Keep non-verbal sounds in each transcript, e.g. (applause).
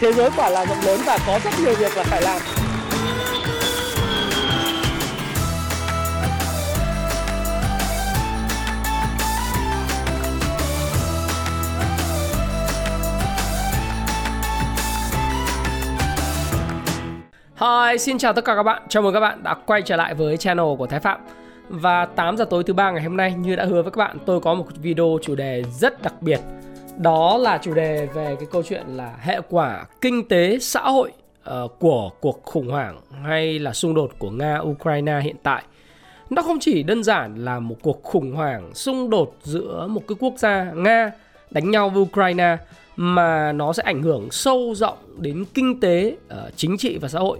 thế giới quả là rộng lớn và có rất nhiều việc là phải làm Hi, xin chào tất cả các bạn. Chào mừng các bạn đã quay trở lại với channel của Thái Phạm. Và 8 giờ tối thứ ba ngày hôm nay như đã hứa với các bạn, tôi có một video chủ đề rất đặc biệt. Đó là chủ đề về cái câu chuyện là hệ quả kinh tế xã hội uh, của cuộc khủng hoảng hay là xung đột của Nga Ukraine hiện tại. Nó không chỉ đơn giản là một cuộc khủng hoảng xung đột giữa một cái quốc gia Nga đánh nhau với Ukraine mà nó sẽ ảnh hưởng sâu rộng đến kinh tế, uh, chính trị và xã hội.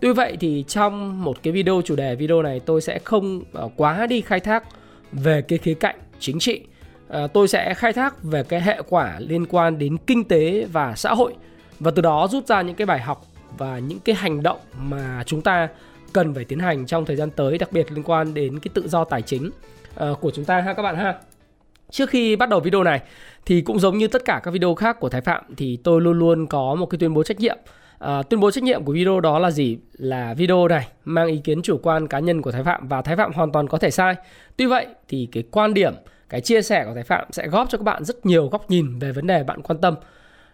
Tuy vậy thì trong một cái video chủ đề video này tôi sẽ không ờ, quá đi khai thác về cái khía cạnh chính trị. Ờ, tôi sẽ khai thác về cái hệ quả liên quan đến kinh tế và xã hội và từ đó rút ra những cái bài học và những cái hành động mà chúng ta cần phải tiến hành trong thời gian tới đặc biệt liên quan đến cái tự do tài chính uh, của chúng ta ha các bạn ha. Trước khi bắt đầu video này thì cũng giống như tất cả các video khác của Thái Phạm thì tôi luôn luôn có một cái tuyên bố trách nhiệm. À, tuyên bố trách nhiệm của video đó là gì? Là video này mang ý kiến chủ quan cá nhân của Thái Phạm và Thái Phạm hoàn toàn có thể sai. Tuy vậy thì cái quan điểm, cái chia sẻ của Thái Phạm sẽ góp cho các bạn rất nhiều góc nhìn về vấn đề bạn quan tâm.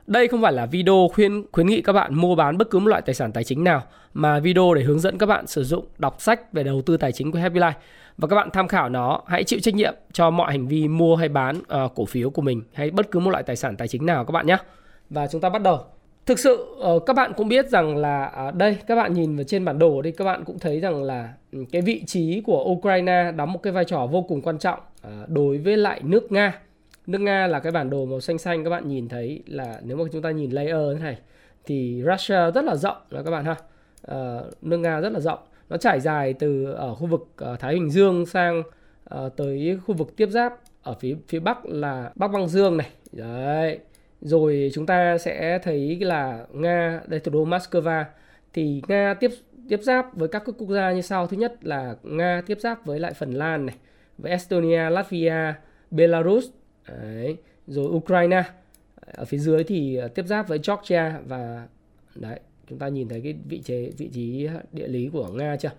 Đây không phải là video khuyên khuyến nghị các bạn mua bán bất cứ một loại tài sản tài chính nào mà video để hướng dẫn các bạn sử dụng đọc sách về đầu tư tài chính của Happy Life và các bạn tham khảo nó hãy chịu trách nhiệm cho mọi hành vi mua hay bán uh, cổ phiếu của mình hay bất cứ một loại tài sản tài chính nào các bạn nhé và chúng ta bắt đầu thực sự ờ, các bạn cũng biết rằng là à, đây, các bạn nhìn vào trên bản đồ đi, các bạn cũng thấy rằng là ừ, cái vị trí của Ukraine đóng một cái vai trò vô cùng quan trọng à, đối với lại nước Nga. Nước Nga là cái bản đồ màu xanh xanh, các bạn nhìn thấy là nếu mà chúng ta nhìn layer thế này, thì Russia rất là rộng là các bạn ha. Ờ, nước Nga rất là rộng. Nó trải dài từ ở khu vực ờ, Thái Bình Dương sang tới khu vực tiếp giáp ở phía phía bắc là Bắc Băng Dương này. Đấy rồi chúng ta sẽ thấy là Nga đây thủ đô Moscow. Thì Nga tiếp tiếp giáp với các quốc gia như sau. Thứ nhất là Nga tiếp giáp với lại Phần Lan này với Estonia Latvia Belarus đấy rồi Ukraine. Ở phía dưới thì ờ, tiếp giáp với Georgia và đấy chúng ta nhìn thấy cái vị trí vị trí địa lý của Nga chưa?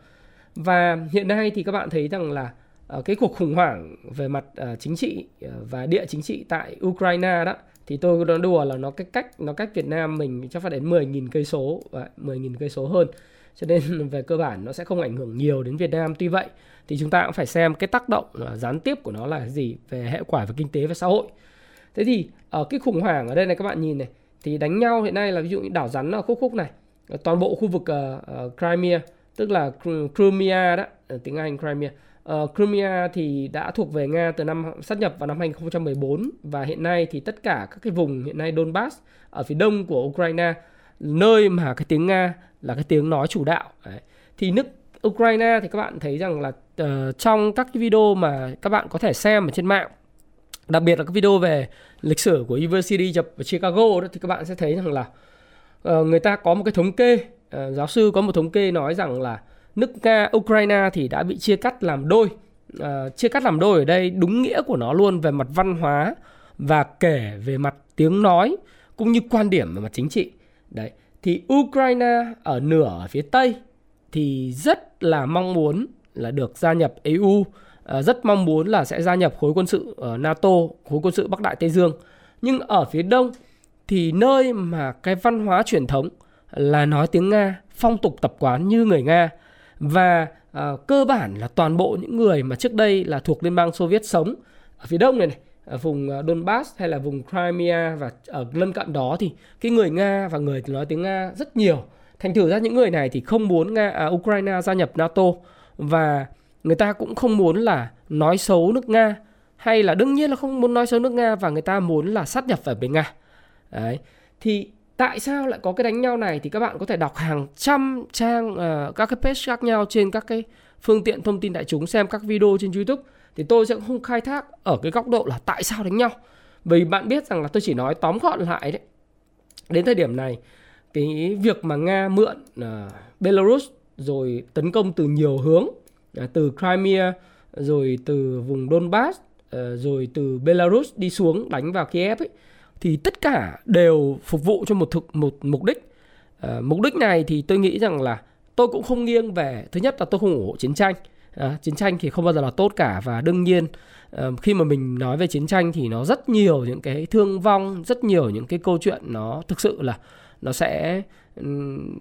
Và hiện nay thì các bạn thấy rằng là uh, Ờ, cái cuộc khủng hoảng về mặt ờ, chính trị ờ, và địa chính trị tại Ukraine đó thì tôi nói đùa là nó cách cách nó cách Việt Nam mình chắc phải đến 10.000 cây số 10.000 cây số hơn. Cho nên (laughs) về cơ bản nó sẽ không ảnh hưởng nhiều đến Việt Nam. Tuy vậy thì chúng ta cũng phải xem cái tác động gián tiếp của nó là gì về hệ quả về kinh tế và xã hội. Thế thì ở cái khủng hoảng ở đây này các bạn nhìn này thì đánh nhau hiện nay là ví dụ như đảo rắn ở khúc khúc này toàn bộ khu vực uh, uh, Crimea tức là Crimea đó tiếng Anh Crimea uh, Crimea thì đã thuộc về Nga từ năm sát nhập vào năm 2014 và hiện nay thì tất cả các cái vùng hiện nay Donbass ở phía đông của Ukraine nơi mà cái tiếng Nga là cái tiếng nói chủ đạo Đấy. thì nước Ukraine thì các bạn thấy rằng là uh, trong các cái video mà các bạn có thể xem ở trên mạng đặc biệt là các video về lịch sử của University of Chicago đó thì các bạn sẽ thấy rằng là uh, người ta có một cái thống kê uh, giáo sư có một thống kê nói rằng là nước Nga Ukraine thì đã bị chia cắt làm đôi. Uh, chia cắt làm đôi ở đây đúng nghĩa của nó luôn về mặt văn hóa và kể về mặt tiếng nói cũng như quan điểm về mặt chính trị. Đấy thì Ukraine ở nửa ở phía tây thì rất là mong muốn là được gia nhập EU ờ, rất mong muốn là sẽ gia nhập khối quân sự ở NATO khối quân sự Bắc Đại Tây Dương. Nhưng ở phía đông thì nơi mà cái văn hóa truyền thống là nói tiếng Nga, phong tục tập quán như người Nga và uh, cơ bản là toàn bộ những người mà trước đây là thuộc Liên bang Xô Viết sống ở phía đông này này, ở vùng ờ, Donbass hay là vùng Crimea và ở lân cận đó thì cái người Nga và người nói tiếng Nga rất nhiều. Thành thử ra những người này thì không muốn Nga à, Ukraine gia nhập NATO và người ta cũng không muốn là nói xấu nước Nga hay là đương nhiên là không muốn nói xấu nước Nga và người ta muốn là sát nhập vào bên Nga. Đấy. Thì tại sao lại có cái đánh nhau này thì các bạn có thể đọc hàng trăm trang uh, các cái page khác nhau trên các cái phương tiện thông tin đại chúng xem các video trên YouTube thì tôi sẽ không khai thác ở cái góc độ là tại sao đánh nhau. Vì bạn biết rằng là tôi chỉ nói tóm gọn lại đấy. Đến thời điểm này cái việc mà Nga mượn uh, Belarus rồi tấn công từ nhiều hướng uh, từ Crimea rồi từ vùng Donbass uh, rồi từ Belarus đi xuống đánh vào Kiev ấy thì tất cả đều phục vụ cho một thực một mục đích. À, mục đích này thì tôi nghĩ rằng là tôi cũng không nghiêng về thứ nhất là tôi không ủng hộ chiến tranh. À, chiến tranh thì không bao giờ là tốt cả và đương nhiên à, khi mà mình nói về chiến tranh thì nó rất nhiều những cái thương vong, rất nhiều những cái câu chuyện nó thực sự là nó sẽ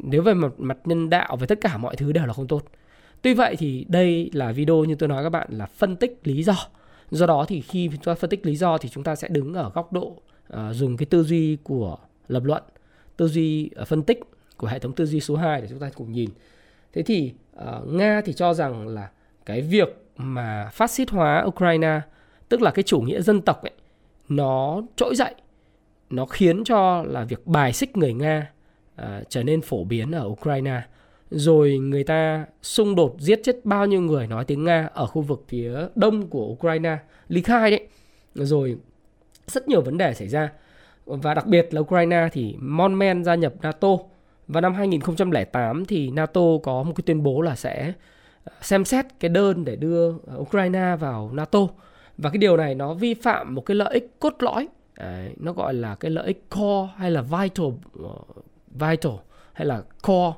nếu về mặt mặt nhân đạo về tất cả mọi thứ đều là không tốt. Tuy vậy thì đây là video như tôi nói các bạn là phân tích lý do. Do đó thì khi chúng ta phân tích lý do thì chúng ta sẽ đứng ở góc độ uh, dùng cái tư duy của lập luận, tư duy uh, phân tích của hệ thống tư duy số 2 để chúng ta cùng nhìn. Thế thì uh, Nga thì cho rằng là cái việc mà phát xít hóa Ukraine tức là cái chủ nghĩa dân tộc ấy nó trỗi dậy nó khiến cho là việc bài xích người Nga uh, trở nên phổ biến ở Ukraine rồi người ta xung đột giết chết bao nhiêu người nói tiếng Nga ở khu vực phía đông của Ukraine ly khai đấy rồi rất nhiều vấn đề xảy ra. Và đặc biệt là Ukraine thì mon men gia nhập NATO. Và năm 2008 thì NATO có một cái tuyên bố là sẽ ờ, xem xét cái đơn để đưa ờ, Ukraine vào NATO. Và cái điều này nó vi phạm một cái lợi ích cốt lõi. Đấy, nó gọi là cái lợi ích core hay là vital ờ, vital hay là core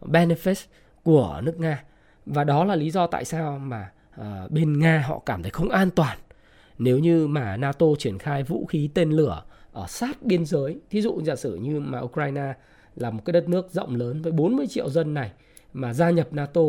benefits của nước Nga. Và đó là lý do tại sao mà uh, bên Nga họ cảm thấy không an toàn nếu như mà NATO triển khai vũ khí tên lửa ở sát biên giới thí dụ giả sử như mà Ukraine là một cái đất nước rộng lớn với 40 triệu dân này mà gia nhập NATO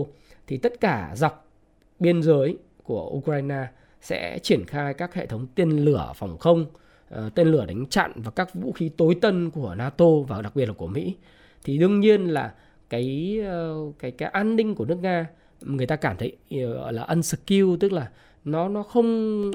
thì tất cả dọc biên giới của Ukraine sẽ triển khai các hệ thống tên lửa phòng không, ờ, tên lửa đánh chặn và các vũ khí tối tân của NATO và đặc biệt là của Mỹ. Thì đương nhiên là cái ờ, cái cái an ninh của nước Nga người ta cảm thấy ờ, là unsecure tức là nó nó không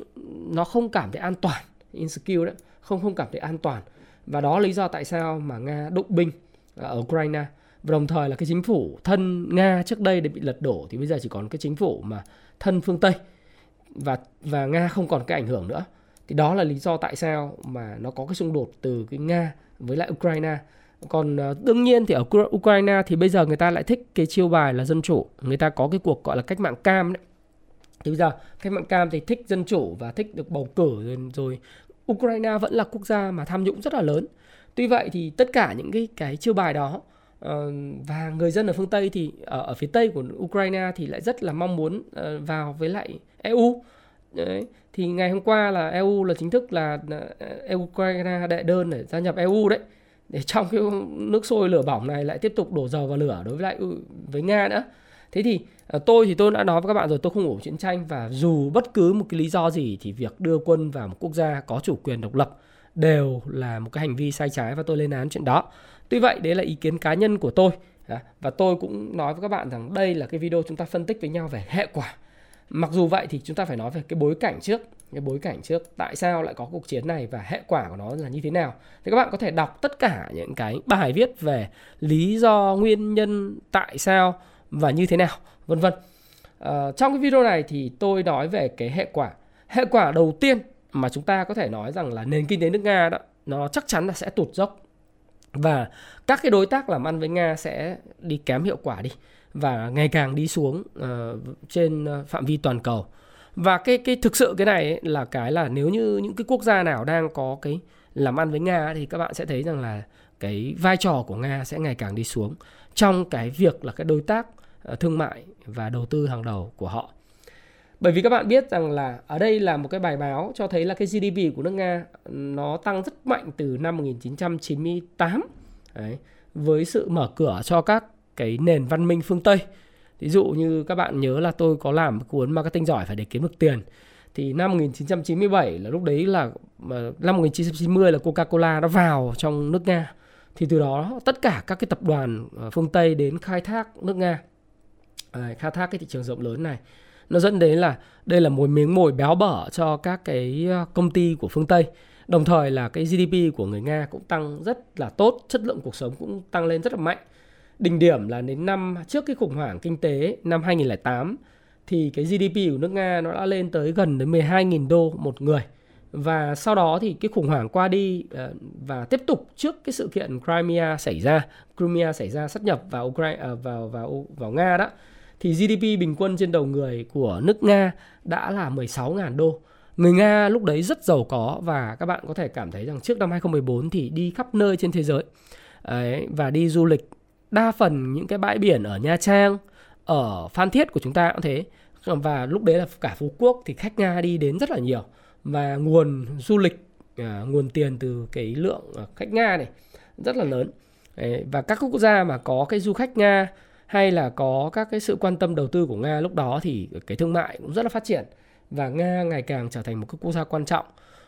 nó không cảm thấy an toàn insecure đấy, không không cảm thấy an toàn. Và đó là lý do tại sao mà nga đụng binh à, ở ukraine. Và đồng thời là cái chính phủ thân nga trước đây đã bị lật đổ, thì bây giờ chỉ còn cái chính phủ mà thân phương tây. Và và nga không còn cái ảnh hưởng nữa. Thì đó là lý do tại sao mà nó có cái xung đột từ cái nga với lại ukraine. Còn à, đương nhiên thì ở ukraine thì bây giờ người ta lại thích cái chiêu bài là dân chủ. Người ta có cái cuộc gọi là cách mạng cam đấy thì bây giờ cách mạng cam thì thích dân chủ và thích được bầu cử rồi, rồi Ukraine vẫn là quốc gia mà tham nhũng rất là lớn. Tuy vậy thì tất cả những cái cái chiêu bài đó uh, và người dân ở phương Tây thì ở, ở phía Tây của Ukraine thì lại rất là mong muốn uh, vào với lại EU. Đấy. Thì ngày hôm qua là EU là chính thức là uh, Ukraine đệ đơn để gia nhập EU đấy. Để trong cái nước sôi lửa bỏng này lại tiếp tục đổ dầu vào lửa đối với lại ừ, với Nga nữa thế thì Ờ, tôi thì tôi đã nói với các bạn rồi, tôi không ủng chiến tranh và dù bất cứ một cái lý do gì thì việc đưa quân vào một quốc gia có chủ quyền độc lập đều là một cái hành vi sai trái và tôi lên án chuyện đó. Tuy vậy, đấy là ý kiến cá nhân của tôi à, và tôi cũng nói với các bạn rằng đây là cái video chúng ta phân tích với nhau về hệ quả. Mặc dù vậy thì chúng ta phải nói về cái bối cảnh trước, cái bối cảnh trước tại sao lại có cuộc chiến này và hệ quả của nó là như thế nào. Thì các bạn có thể đọc tất cả những cái bài viết về lý do, nguyên nhân, tại sao và như thế nào vân vân. À, trong cái video này thì tôi nói về cái hệ quả. Hệ quả đầu tiên mà chúng ta có thể nói rằng là nền kinh tế nước nga đó nó chắc chắn là sẽ tụt dốc. Và các cái đối tác làm ăn với nga sẽ đi kém hiệu quả đi và ngày càng đi xuống uh, trên ờ, phạm vi toàn cầu. Và cái cái thực sự cái này ấy là cái là nếu như những cái quốc gia nào đang có cái làm ăn với nga thì các bạn sẽ thấy rằng là cái vai trò của nga sẽ ngày càng đi xuống. Trong cái việc là cái đối tác Ờ, thương mại và đầu tư hàng đầu của họ. Bởi vì các bạn biết rằng là ở đây là một cái bài báo cho thấy là cái GDP của nước Nga nó tăng rất mạnh từ năm 1998 Đấy, với sự mở cửa cho các cái nền văn minh phương Tây. Ví dụ như các bạn nhớ là tôi có làm cuốn marketing giỏi phải để kiếm được tiền. Thì năm 1997 là lúc đấy là năm 1990 là Coca-Cola nó vào trong nước Nga. Thì từ đó tất cả các cái tập đoàn ờ, phương Tây đến khai thác nước Nga à, khai thác cái thị trường rộng lớn này. Nó dẫn đến là đây là một miếng mồi béo bở cho các cái à, công ty của phương Tây. Đồng thời là cái GDP của người Nga cũng tăng rất là tốt chất lượng cuộc sống cũng tăng lên rất là mạnh. Đỉnh điểm là đến năm trước cái khủng hoảng kinh tế năm 2008 thì cái GDP của nước Nga nó đã lên tới gần đến 12.000 đô một người. Và sau đó thì cái khủng hoảng qua đi à, và tiếp tục trước cái sự kiện Crimea xảy ra Crimea xảy ra sát nhập vào Ukraine à, vào vào vào Nga đó thì GDP bình quân trên đầu người của nước Nga đã là 16.000 đô. Người Nga lúc đấy rất giàu có và các bạn có thể cảm thấy rằng trước năm 2014 thì đi khắp nơi trên thế giới. Đấy, và đi du lịch đa phần những cái bãi biển ở Nha Trang, ở Phan Thiết của chúng ta cũng thế. Và lúc đấy là cả Phú Quốc thì khách Nga đi đến rất là nhiều. Và nguồn du lịch à, nguồn tiền từ cái lượng à, khách Nga này rất là lớn. Đấy, và các quốc gia mà có cái du khách Nga hay là có các cái sự quan tâm đầu tư của Nga lúc đó thì cái thương mại cũng rất là phát triển và Nga ngày càng trở thành một cái quốc gia quan trọng.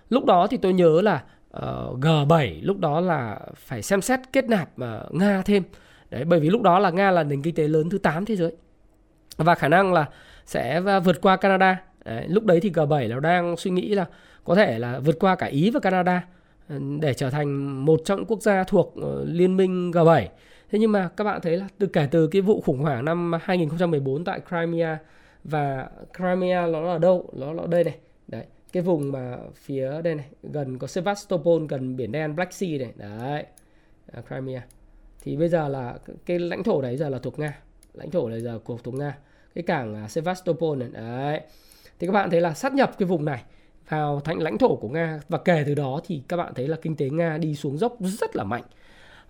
Lúc đó thì tôi nhớ là ờ, uh, G7 lúc đó là phải xem xét kết nạp uh, Nga thêm. Đấy bởi vì lúc đó là Nga là nền kinh tế lớn thứ 8 thế giới. Và khả năng là sẽ vượt qua Canada. Đấy, lúc đấy thì G7 nó đang suy nghĩ là có thể là vượt qua cả Ý và Canada để trở thành một trong những quốc gia thuộc ờ, liên minh G7. Thế nhưng mà các bạn thấy là từ kể từ cái vụ khủng hoảng năm 2014 tại Crimea và Crimea nó là đâu? Nó là đây này. Đấy, cái vùng mà phía đây này, gần có Sevastopol gần biển đen Black Sea này. Đấy. À, Crimea. Thì bây giờ là cái lãnh thổ đấy giờ là thuộc Nga. Lãnh thổ này giờ thuộc thuộc Nga. Cái cảng à, Sevastopol này. Đấy. Thì các bạn thấy là sát nhập cái vùng này vào thành lãnh thổ của Nga và kể từ đó thì các bạn thấy là kinh tế Nga đi xuống dốc rất là mạnh.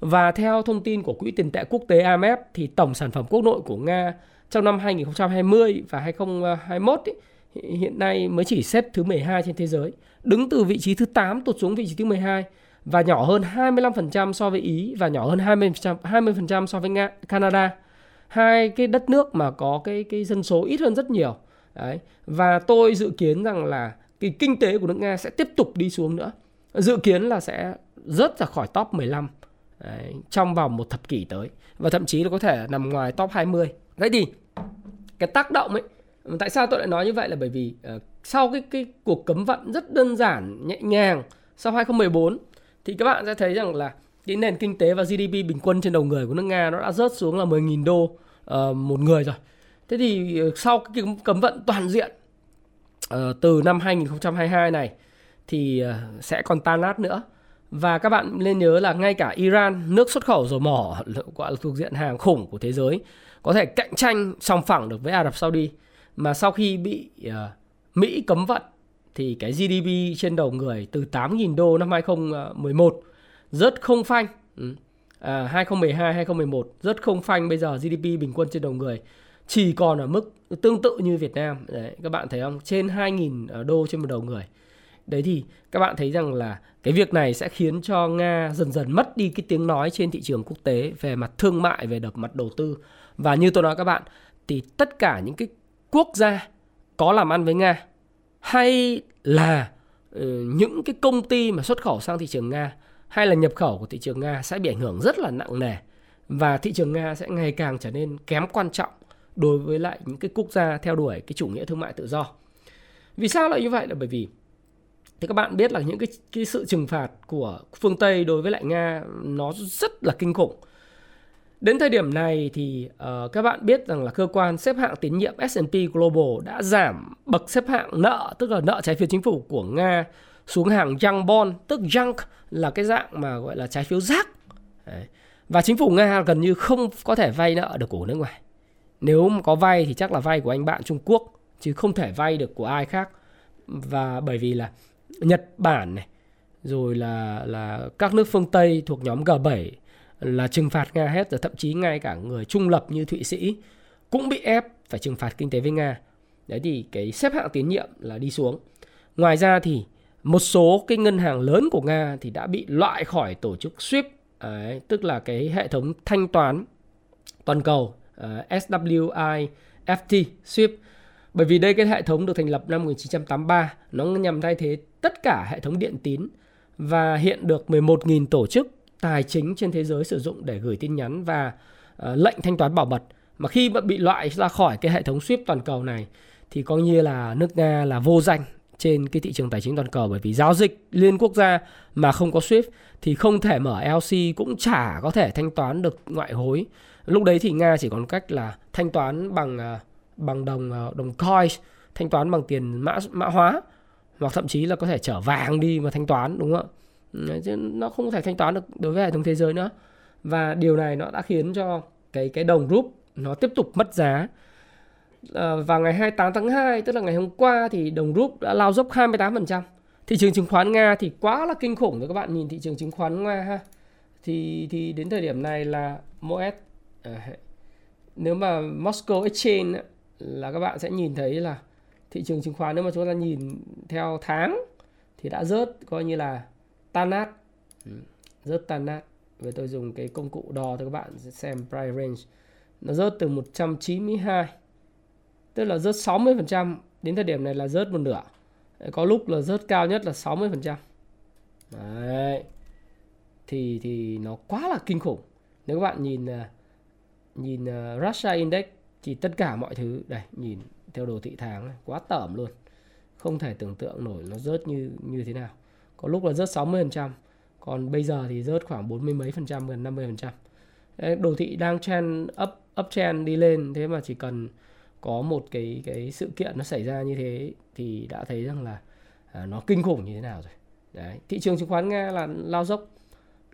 Và theo thông tin của Quỹ tiền tệ quốc tế IMF thì tổng sản phẩm quốc nội của Nga trong năm 2020 và 2021 ý, hiện nay mới chỉ xếp thứ 12 trên thế giới, đứng từ vị trí thứ 8 tụt xuống vị trí thứ 12 và nhỏ hơn 25% so với Ý và nhỏ hơn 20% 20% so với Nga, Canada. Hai cái đất nước mà có cái cái dân số ít hơn rất nhiều. Đấy. Và tôi dự kiến rằng là cái kinh tế của nước Nga sẽ tiếp tục đi xuống nữa. Dự kiến là sẽ rớt ra khỏi top 15 Đấy, trong vòng một thập kỷ tới và thậm chí là có thể nằm ngoài top 20. Vậy thì cái tác động ấy tại sao tôi lại nói như vậy là bởi vì uh, sau cái cái cuộc cấm vận rất đơn giản nhẹ nhàng sau 2014 thì các bạn sẽ thấy rằng là cái nền kinh tế và GDP bình quân trên đầu người của nước Nga nó đã rớt xuống là 10.000 đô uh, một người rồi. Thế thì uh, sau cái cấm vận toàn diện uh, từ năm 2022 này thì uh, sẽ còn tan nát nữa và các bạn nên nhớ là ngay cả Iran, nước xuất khẩu dầu mỏ gọi là thuộc diện hàng khủng của thế giới, có thể cạnh tranh song phẳng được với Ả Rập Saudi. Mà sau khi bị uh, Mỹ cấm vận thì cái GDP trên đầu người từ 8.000 đô năm 2011 rất không phanh. Ừ. À, 2012, 2011 rất không phanh. Bây giờ GDP bình quân trên đầu người chỉ còn ở mức tương tự như Việt Nam. Đấy, các bạn thấy không? Trên 2.000 ờ, đô trên một đầu người đấy thì các bạn thấy rằng là cái việc này sẽ khiến cho nga dần dần mất đi cái tiếng nói trên thị trường quốc tế về mặt thương mại, về đập mặt đầu tư. Và như tôi nói các bạn, thì tất cả những cái quốc gia có làm ăn với nga hay là ừ, những cái công ty mà xuất khẩu sang thị trường nga hay là nhập khẩu của thị trường nga sẽ bị ảnh hưởng rất là nặng nề. Và thị trường nga sẽ ngày càng trở nên kém quan trọng đối với lại những cái quốc gia theo đuổi cái chủ nghĩa thương mại tự do. Vì sao lại như vậy là bởi vì thì các bạn biết là những cái cái sự trừng phạt của phương Tây đối với lại Nga nó rất là kinh khủng. Đến thời điểm này thì uh, các bạn biết rằng là cơ quan xếp hạng tín nhiệm S&P Global đã giảm bậc xếp hạng nợ tức là nợ trái phiếu chính phủ của Nga xuống hàng junk bond tức junk là cái dạng mà gọi là trái phiếu rác. Đấy. Và chính phủ Nga gần như không có thể vay nợ được của nước ngoài. Nếu mà có vay thì chắc là vay của anh bạn Trung Quốc chứ không thể vay được của ai khác. Và bởi vì là Nhật Bản này rồi là là các nước phương Tây thuộc nhóm G7 là trừng phạt Nga hết rồi thậm chí ngay cả người trung lập như Thụy Sĩ cũng bị ép phải trừng phạt kinh tế với Nga. Đấy thì cái xếp hạng tín nhiệm là đi xuống. Ngoài ra thì một số cái ngân hàng lớn của Nga thì đã bị loại khỏi tổ chức SWIFT, đấy, tức là cái hệ thống thanh toán toàn cầu ờ, uh, SWI FT SWIFT bởi vì đây cái hệ thống được thành lập năm 1983, nó nhằm thay thế tất cả hệ thống điện tín và hiện được 11.000 tổ chức tài chính trên thế giới sử dụng để gửi tin nhắn và uh, lệnh thanh toán bảo mật. Mà khi mà bị loại ra khỏi cái hệ thống SWIFT toàn cầu này thì coi như là nước Nga là vô danh trên cái thị trường tài chính toàn cầu bởi vì giao dịch liên quốc gia mà không có SWIFT thì không thể mở LC cũng chả có thể thanh toán được ngoại hối. Lúc đấy thì Nga chỉ còn cách là thanh toán bằng uh, bằng đồng ờ, đồng coin thanh toán bằng tiền mã mã hóa hoặc thậm chí là có thể chở vàng đi mà thanh toán đúng không ạ ừ, chứ nó không thể thanh toán được đối với hệ thống thế giới nữa và điều này nó đã khiến cho cái cái đồng rúp nó tiếp tục mất giá ờ, à, vào ngày 28 tháng 2 tức là ngày hôm qua thì đồng rúp đã lao dốc 28%. Thị trường chứng khoán Nga thì quá là kinh khủng rồi các bạn nhìn thị trường chứng khoán Nga ha. Thì thì đến thời điểm này là MOS à, nếu mà Moscow Exchange là các bạn sẽ nhìn thấy là thị trường chứng khoán nếu mà chúng ta nhìn theo tháng thì đã rớt coi như là tan nát. Ừ, rớt tan nát. Với tôi dùng cái công cụ đo cho các bạn xem price range. Nó rớt từ 192 tức là rớt 60% đến thời điểm này là rớt một nửa. Có lúc là rớt cao nhất là 60% Đấy. thì thì nó quá là kinh khủng. Nếu các bạn nhìn à, nhìn uh, Russia Index thì tất cả mọi thứ đây nhìn theo đồ thị tháng quá tởm luôn. Không thể tưởng tượng nổi nó rớt như như thế nào. Có lúc là rớt 60% còn bây giờ thì rớt khoảng 40 mấy phần trăm gần 50 phần trăm. Đồ thị đang trend up up trend đi lên thế mà chỉ cần có một cái cái sự kiện nó xảy ra như thế thì đã thấy rằng là à, nó kinh khủng như thế nào rồi. Đấy thị trường chứng khoán nga là lao dốc.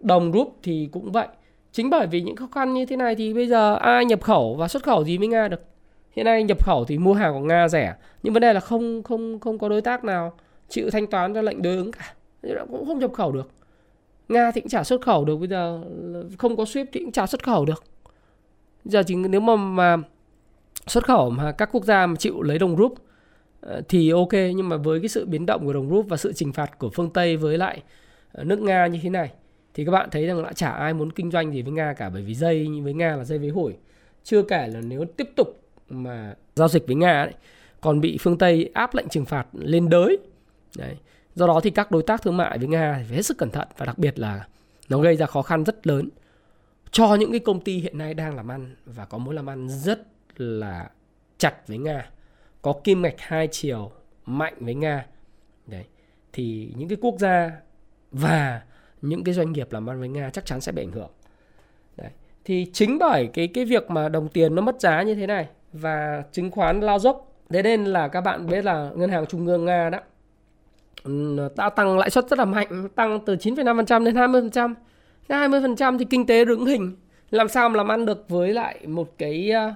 Đồng rúp thì cũng vậy. Chính bởi vì những khó khăn như thế này thì bây giờ ai nhập khẩu và xuất khẩu gì với nga được? Hiện nay nhập khẩu thì mua hàng của nga rẻ, nhưng vấn đề là không không không có đối tác nào chịu thanh toán cho lệnh đối ứng cả. Cũng không nhập khẩu được. Nga thì cũng chả xuất khẩu được, bây giờ không có ship thì cũng chả xuất khẩu được. Giờ chỉ nếu mà mà xuất khẩu mà các quốc gia mà chịu lấy đồng rúp ờ, thì ok, nhưng mà với cái sự biến động của đồng rúp và sự trừng phạt của phương Tây với lại ờ, nước Nga như thế này, thì các bạn thấy rằng là chả ai muốn kinh doanh gì với Nga cả, bởi vì dây, với Nga là dây với hủi. Chưa kể là nếu tiếp tục mà giao dịch với Nga ấy, còn bị phương Tây áp lệnh trừng phạt lên đới. Đấy. Do đó thì các đối tác thương mại với Nga phải hết sức cẩn thận và đặc biệt là nó gây ra khó khăn rất lớn cho những cái công ty hiện nay đang làm ăn và có mối làm ăn rất là chặt với Nga có kim ngạch hai chiều mạnh với Nga. Đấy. Thì những cái quốc gia và những cái doanh nghiệp làm ăn với Nga chắc chắn sẽ bị ảnh hưởng. Đấy. Thì chính bởi cái cái việc mà đồng tiền nó mất giá như thế này và chứng khoán lao dốc. Thế nên là các bạn biết là ngân hàng trung ương Nga đó ừ, đã tăng lãi suất rất là mạnh tăng từ 9,5% đến 20% cái 20% thì kinh tế đứng hình. Làm sao mà làm ăn được với lại một cái ờ,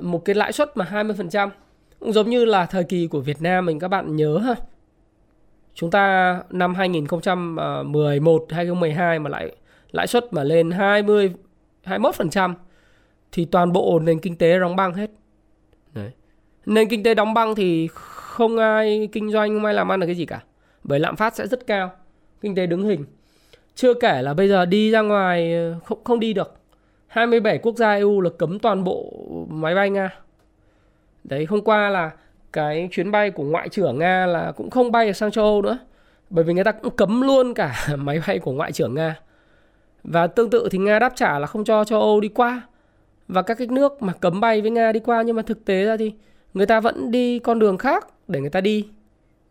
một cái lãi suất mà 20% cũng giống như là thời kỳ của Việt Nam mình các bạn nhớ ha. Chúng ta năm 2011 2012 mà lại lãi suất mà lên 20 21% thì toàn bộ nền kinh tế đóng băng hết. Đấy. Nền kinh tế đóng băng thì không ai kinh doanh không ai làm ăn được cái gì cả. Bởi lạm phát sẽ rất cao, kinh tế đứng hình. Chưa kể là bây giờ đi ra ngoài không không đi được 27 quốc gia EU là cấm toàn bộ máy bay Nga. Đấy, hôm qua là cái chuyến bay của ngoại trưởng Nga là cũng không bay sang châu Âu nữa. Bởi vì người ta cũng cấm luôn cả (laughs) máy bay của ngoại trưởng Nga. Và tương tự thì Nga đáp trả là không cho châu Âu đi qua. Và các cái nước mà cấm bay với Nga đi qua nhưng mà thực tế ra thì người ta vẫn đi con đường khác để người ta đi.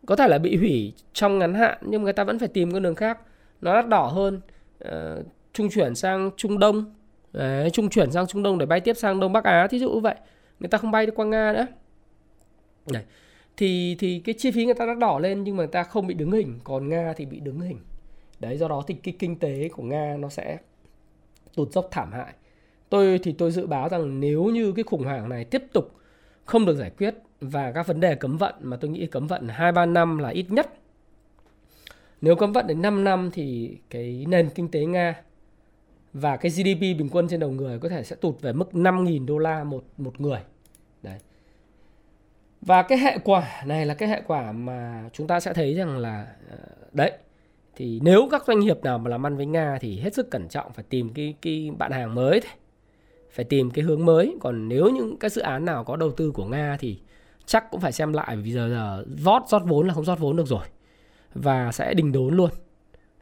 Có thể là bị hủy trong ngắn hạn nhưng người ta vẫn phải tìm con đường khác. Nó đắt đỏ hơn. Uh, trung chuyển sang Trung Đông Đấy, trung chuyển sang Trung Đông để bay tiếp sang Đông Bắc Á thí dụ như vậy người ta không bay được qua Nga nữa Đấy. thì thì cái chi phí người ta đắt đỏ lên nhưng mà người ta không bị đứng hình còn Nga thì bị đứng hình đấy do đó thì cái kinh tế của Nga nó sẽ tụt dốc thảm hại tôi thì tôi dự báo rằng nếu như cái khủng hoảng này tiếp tục không được giải quyết và các vấn đề cấm vận mà tôi nghĩ cấm vận hai, ba năm là ít nhất nếu cấm vận đến 5 năm thì cái nền kinh tế Nga và cái GDP bình quân trên đầu người có thể sẽ tụt về mức 5.000 đô la một một người. Đấy. Và cái hệ quả này là cái hệ quả mà chúng ta sẽ thấy rằng là ờ, đấy, thì nếu các doanh nghiệp nào mà làm ăn với Nga thì hết sức cẩn trọng, phải tìm cái cái bạn hàng mới thôi. Phải tìm cái hướng mới, còn nếu những cái dự án nào có đầu tư của Nga thì chắc cũng phải xem lại vì giờ giờ vót rót vốn là không rót vốn được rồi. Và sẽ đình đốn luôn.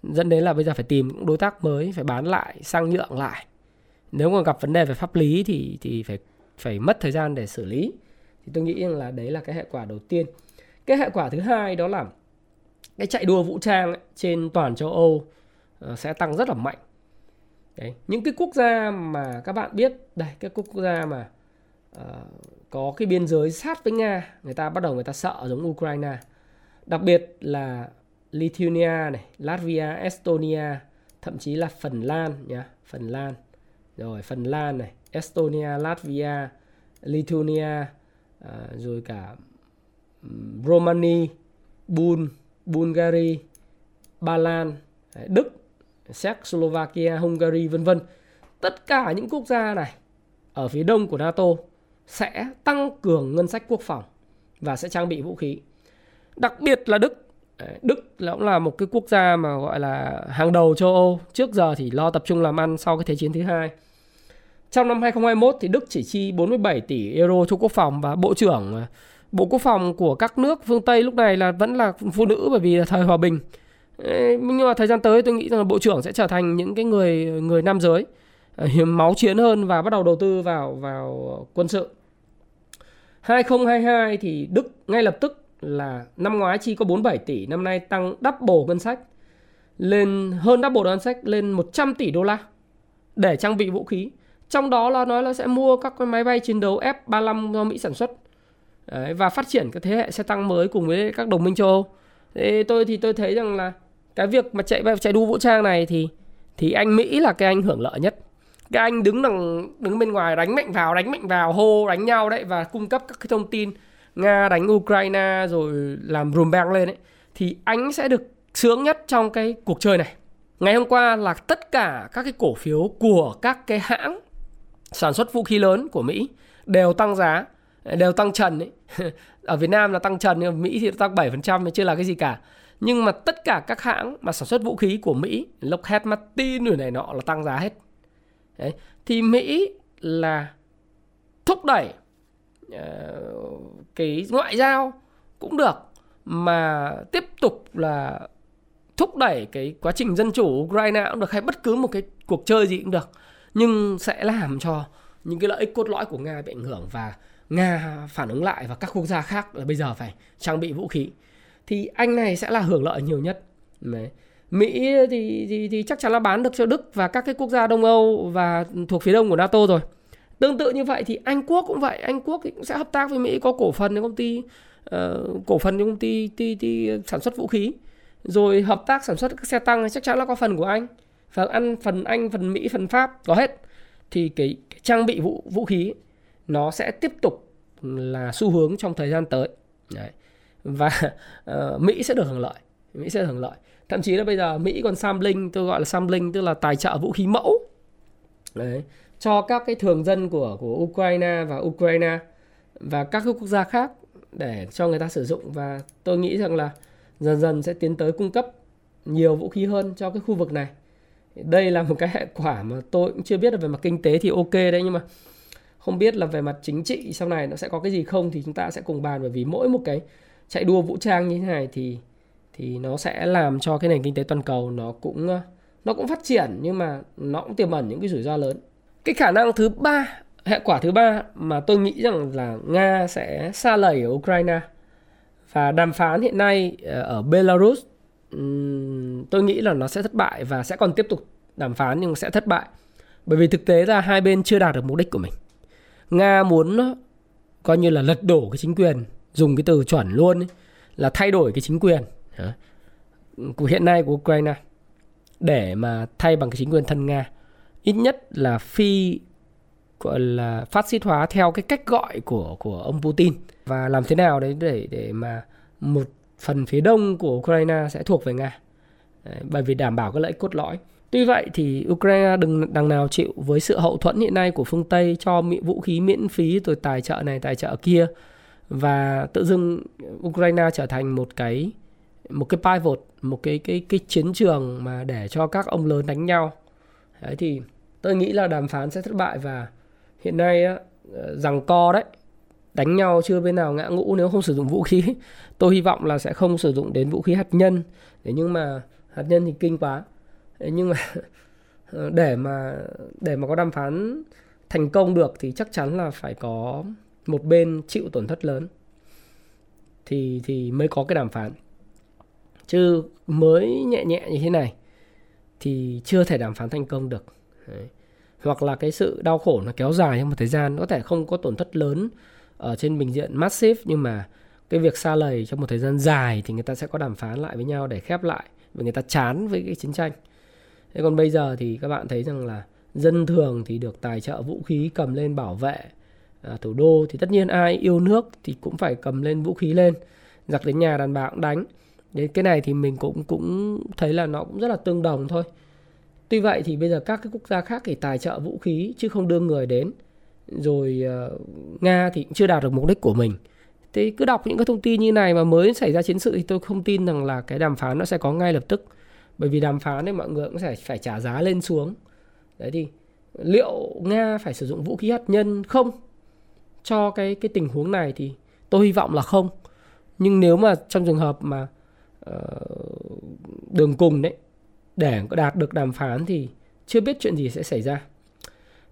Dẫn đến là bây giờ phải tìm đối tác mới phải bán lại sang nhượng lại. Nếu mà gặp vấn đề về pháp lý thì thì phải phải mất thời gian để xử lý. Thì tôi nghĩ rằng là đấy là cái hệ quả đầu tiên. Cái hệ quả thứ hai đó là cái chạy đua vũ trang ấy, trên toàn châu Âu ờ, sẽ tăng rất là mạnh đấy những cái quốc gia mà các bạn biết đây các quốc gia mà uh, có cái biên giới sát với nga người ta bắt đầu người ta sợ giống ukraine đặc biệt là Lithuania này, Latvia, Estonia, thậm chí là Phần Lan nhá, Phần Lan. Rồi Phần Lan này, Estonia, Latvia, Lithuania, uh, rồi cả Romania, Bul, Bulgaria, Ba Lan, Đức, Czech, Slovakia, Hungary vân vân. Tất cả những quốc gia này ở phía đông của NATO sẽ tăng cường ngân sách quốc phòng và sẽ trang bị vũ khí. Đặc biệt là Đức. Đức là cũng là một cái quốc gia mà gọi là hàng đầu châu Âu. Trước giờ thì lo tập trung làm ăn sau cái Thế chiến thứ hai. Trong năm 2021 thì Đức chỉ chi 47 tỷ euro cho quốc phòng và Bộ trưởng à, Bộ Quốc phòng của các nước phương Tây lúc này là vẫn là phụ nữ bởi vì là thời hòa bình. Nhưng mà thời gian tới tôi nghĩ rằng là Bộ trưởng sẽ trở thành những cái người người nam giới à, máu chiến hơn và bắt đầu đầu tư vào vào quân sự. 2022 thì Đức ngay lập tức là năm ngoái chi có 47 tỷ, năm nay tăng double ngân sách lên hơn double ngân sách lên 100 tỷ đô la để trang bị vũ khí. Trong đó là nói là sẽ mua các cái máy bay chiến đấu F-35 do Mỹ sản xuất Đấy, và phát triển các thế hệ xe tăng mới cùng với các đồng minh châu Âu. Thế tôi thì tôi thấy rằng là cái việc mà chạy chạy đua vũ trang này thì thì anh Mỹ là cái anh hưởng lợi nhất. Cái anh đứng đằng đứng bên ngoài đánh mạnh vào, đánh mạnh vào, hô đánh nhau đấy và cung cấp các cái thông tin Nga đánh Ukraine rồi làm rùm beng lên ấy thì anh sẽ được sướng nhất trong cái cuộc chơi này. Ngày hôm qua là tất cả các cái cổ phiếu của các cái hãng sản xuất vũ khí lớn của Mỹ đều tăng giá, đều tăng trần ấy. (laughs) Ở Việt Nam là tăng trần nhưng Mỹ thì tăng 7% chưa là cái gì cả. Nhưng mà tất cả các hãng mà sản xuất vũ khí của Mỹ, Lockheed Martin rồi này nọ là tăng giá hết. Đấy. Thì Mỹ là thúc đẩy uh, cái ngoại giao cũng được mà tiếp tục là thúc đẩy cái quá trình dân chủ Ukraine cũng được hay bất cứ một cái cuộc chơi gì cũng được nhưng sẽ làm cho những cái lợi ích cốt lõi của Nga bị ảnh hưởng và Nga phản ứng lại và các quốc gia khác là bây giờ phải trang bị vũ khí thì anh này sẽ là hưởng lợi nhiều nhất Đấy. Mỹ thì, thì thì chắc chắn là bán được cho Đức và các cái quốc gia Đông Âu và thuộc phía đông của NATO rồi. Tương tự như vậy thì Anh Quốc cũng vậy, Anh Quốc thì cũng sẽ hợp tác với Mỹ có cổ phần trong công ty uh, cổ phần trong công ty, ty, ty sản xuất vũ khí rồi hợp tác sản xuất các xe tăng chắc chắn là có phần của Anh và ăn phần Anh, phần Mỹ, phần Pháp có hết thì cái, cái trang bị vũ vũ khí nó sẽ tiếp tục là xu hướng trong thời gian tới. Đấy. Và uh, Mỹ sẽ được hưởng lợi, Mỹ sẽ được hưởng lợi. Thậm chí là bây giờ Mỹ còn sampling, tôi gọi là sampling tức là tài trợ vũ khí mẫu. Đấy cho các cái thường dân của của Ukraine và Ukraine và các quốc gia khác để cho người ta sử dụng và tôi nghĩ rằng là dần dần sẽ tiến tới cung cấp nhiều vũ khí hơn cho cái khu vực này. Đây là một cái hệ quả mà tôi cũng chưa biết là về mặt kinh tế thì ok đấy nhưng mà không biết là về mặt chính trị sau này nó sẽ có cái gì không thì chúng ta sẽ cùng bàn bởi vì mỗi một cái chạy đua vũ trang như thế này thì thì nó sẽ làm cho cái nền kinh tế toàn cầu nó cũng ờ, nó cũng phát triển nhưng mà nó cũng tiềm ẩn những cái rủi ro lớn. Cái khả năng thứ ba, hệ quả thứ ba mà tôi nghĩ rằng là nga sẽ xa lầy ở ukraine và đàm phán hiện nay ờ, ở belarus tôi nghĩ là nó sẽ thất bại và sẽ còn tiếp tục đàm phán nhưng sẽ thất bại. Bởi vì thực tế là hai bên chưa đạt được mục đích của mình. Nga muốn ờ, coi như là lật đổ cái chính quyền dùng cái từ chuẩn luôn ấy, là thay đổi cái chính quyền. Của hiện nay của ukraine để mà thay bằng cái chính quyền thân nga ít nhất là phi gọi là phát xít hóa theo cái cách gọi của của ông Putin. Và làm thế nào đấy để để mà một phần phía đông của Ukraine sẽ thuộc về Nga? Đấy, bởi vì đảm bảo cái lợi ích cốt lõi. Tuy vậy thì Ukraine đừng đằng nào chịu với sự hậu thuẫn hiện nay của phương Tây cho vũ khí miễn phí rồi tài trợ này tài trợ kia và tự dưng Ukraine trở thành một cái một cái pivot một cái cái cái chiến trường mà để cho các ông lớn đánh nhau. Đấy thì tôi nghĩ là đàm phán sẽ thất bại và hiện nay á, ờ, rằng co đấy đánh nhau chưa bên nào ngã ngũ nếu không sử dụng vũ khí. (laughs) Tôi hy vọng là sẽ không sử dụng đến vũ khí hạt nhân. Để nhưng mà hạt nhân thì kinh quá. Thế nhưng mà (laughs) ờ, để mà để mà có đàm phán thành công được thì chắc chắn là phải có một bên chịu tổn thất lớn, thì thì mới có cái đàm phán. Chứ mới nhẹ nhẹ như thế này thì chưa thể đàm phán thành công được. Đấy. hoặc là cái sự đau khổ nó kéo dài trong một thời gian, có thể không có tổn thất lớn ở trên bình diện massive, nhưng mà cái việc xa lầy trong một thời gian dài thì người ta sẽ có đàm phán lại với nhau để khép lại vì người ta chán với cái chiến tranh. Thế còn bây giờ thì các bạn thấy rằng là dân thường thì được tài trợ vũ khí cầm lên bảo vệ à, thủ đô thì tất nhiên ai yêu nước thì cũng phải cầm lên vũ khí lên giặc đến nhà đàn bà cũng đánh. Đấy, cái này thì mình cũng cũng thấy là nó cũng rất là tương đồng thôi. Tuy vậy thì bây giờ các cái quốc gia khác thì tài trợ vũ khí chứ không đưa người đến. Rồi uh, nga thì cũng chưa đạt được mục đích của mình. Thì cứ đọc những cái thông tin như này mà mới xảy ra chiến sự thì tôi không tin rằng là cái đàm phán nó sẽ có ngay lập tức. Bởi vì đàm phán thì mọi người cũng phải phải trả giá lên xuống. Đấy thì liệu nga phải sử dụng vũ khí hạt nhân không? Cho cái cái tình huống này thì tôi hy vọng là không. Nhưng nếu mà trong trường hợp mà uh, đường cùng đấy để đạt được đàm phán thì chưa biết chuyện gì sẽ xảy ra.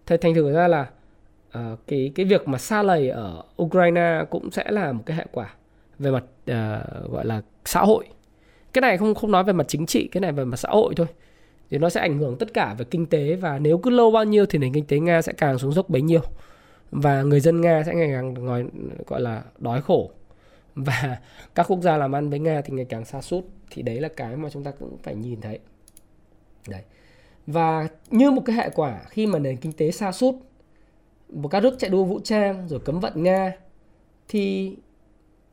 Thế thành thử ra là uh, cái cái việc mà xa lầy ở Ukraine cũng sẽ là một cái hệ quả về mặt uh, gọi là xã hội. Cái này không không nói về mặt chính trị cái này về mặt xã hội thôi. Thì nó sẽ ảnh hưởng tất cả về kinh tế và nếu cứ lâu bao nhiêu thì nền kinh tế nga sẽ càng xuống dốc bấy nhiêu và người dân nga sẽ ngày càng gọi, gọi là đói khổ và (laughs) các quốc gia làm ăn với nga thì ngày càng xa sút thì đấy là cái mà chúng ta cũng phải nhìn thấy đấy và như một cái hệ quả khi mà nền kinh tế xa sút một các nước chạy đua vũ trang rồi cấm vận nga thì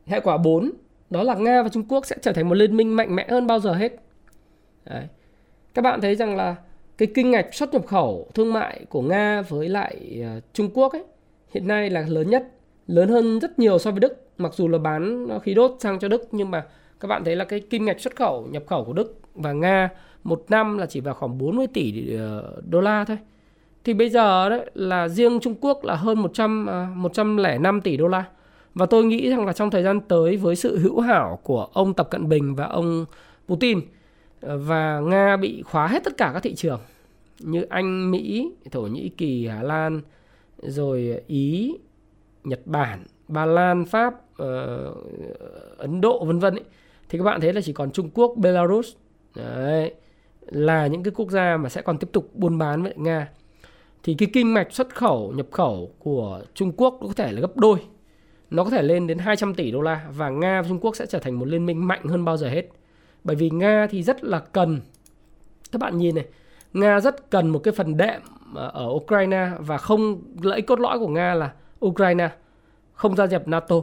hệ quả 4 đó là Nga và Trung Quốc sẽ trở thành một liên minh mạnh mẽ hơn bao giờ hết. Đấy. Các bạn thấy rằng là cái kinh ngạch xuất nhập khẩu thương mại của Nga với lại uh, Trung Quốc ấy hiện nay là lớn nhất, lớn hơn rất nhiều so với Đức. Mặc dù là bán khí đốt sang cho Đức nhưng mà các bạn thấy là cái kim ngạch xuất khẩu nhập khẩu của Đức và Nga một năm là chỉ vào khoảng 40 tỷ ờ, đô la thôi. Thì bây giờ đấy là riêng Trung Quốc là hơn 100 105 ờ, tỷ đô la. Và tôi nghĩ rằng là trong thời gian tới với sự hữu hảo của ông Tập Cận Bình và ông Putin ờ, và Nga bị khóa hết tất cả các thị trường như Anh, Mỹ, Thổ Nhĩ Kỳ, Hà Lan, rồi ờ, Ý, Nhật Bản, Ba Lan, Pháp, uh, Ấn Độ vân vân thì các bạn thấy là chỉ còn Trung Quốc, Belarus. Đấy, là những cái quốc gia mà sẽ còn tiếp tục buôn bán với Nga. Thì cái kinh mạch xuất khẩu nhập khẩu của Trung Quốc có thể là gấp đôi. Nó có thể lên đến 200 tỷ đô la và Nga và Trung Quốc sẽ trở thành một liên minh mạnh hơn bao giờ hết. Bởi vì Nga thì rất là cần. Các bạn nhìn này, Nga rất cần một cái phần đệm ở Ukraine và không lợi ích cốt lõi của Nga là Ukraine không gia nhập NATO.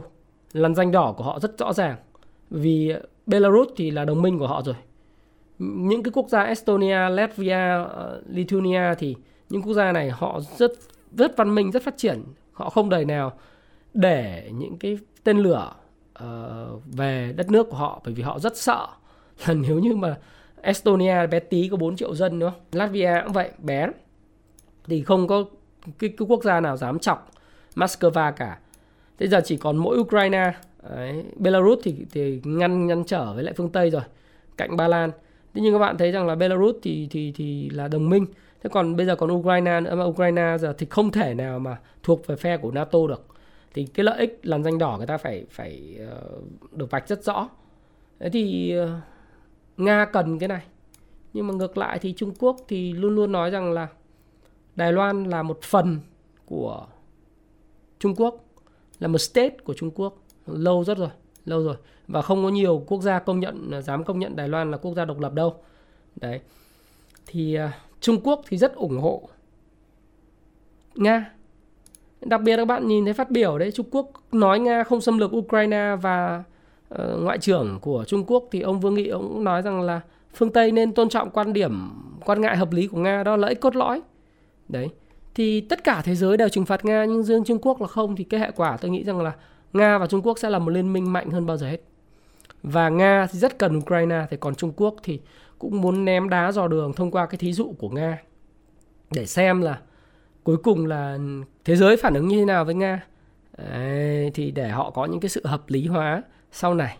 Lằn danh đỏ của họ rất rõ ràng. Vì Belarus thì là đồng minh của họ rồi. Những cái quốc gia Estonia, Latvia, ờ, Lithuania thì những quốc gia này họ rất rất văn minh, rất phát triển. Họ không đời nào để những cái tên lửa uh, về đất nước của họ bởi vì họ rất sợ (laughs) là nếu như mà Estonia bé tí có 4 triệu dân nữa Latvia cũng vậy bé thì không có cái, cái quốc gia nào dám chọc Moscow cả. Bây giờ chỉ còn mỗi Ukraine. Đấy, Belarus thì thì ngăn ngăn trở với lại phương Tây rồi cạnh Ba Lan. Thế nhưng các bạn thấy rằng là Belarus thì thì thì là đồng minh. Thế còn bây giờ còn Ukraine nữa mà Ukraine giờ thì không thể nào mà thuộc về phe của NATO được. Thì cái lợi ích làn danh đỏ người ta phải phải uh, được vạch rất rõ. Thế thì uh, nga cần cái này. Nhưng mà ngược lại thì trung quốc thì luôn luôn nói rằng là đài loan là một phần của trung quốc là một state của trung quốc. Lâu rất rồi lâu rồi. Và không có nhiều quốc gia công nhận dám công nhận đài loan là quốc gia độc lập đâu. Đấy. Thì uh, trung quốc thì rất ủng hộ nga. Đặc biệt các bạn nhìn thấy phát biểu đấy Trung Quốc nói Nga không xâm lược Ukraine và uh, ngoại trưởng của Trung Quốc thì ông Vương Nghị ông nói rằng là phương Tây nên tôn trọng quan điểm quan ngại hợp lý của Nga đó là lợi ích cốt lõi. Đấy. Thì tất cả thế giới đều trừng phạt Nga nhưng riêng Trung Quốc là không thì cái hệ quả tôi nghĩ rằng là Nga và Trung Quốc sẽ là một liên minh mạnh hơn bao giờ hết. Và Nga thì rất cần Ukraine thì còn Trung Quốc thì cũng muốn ném đá dò đường thông qua cái thí dụ của Nga để xem là cuối cùng là thế giới phản ứng như thế nào với nga Đấy, thì để họ có những cái sự hợp lý hóa sau này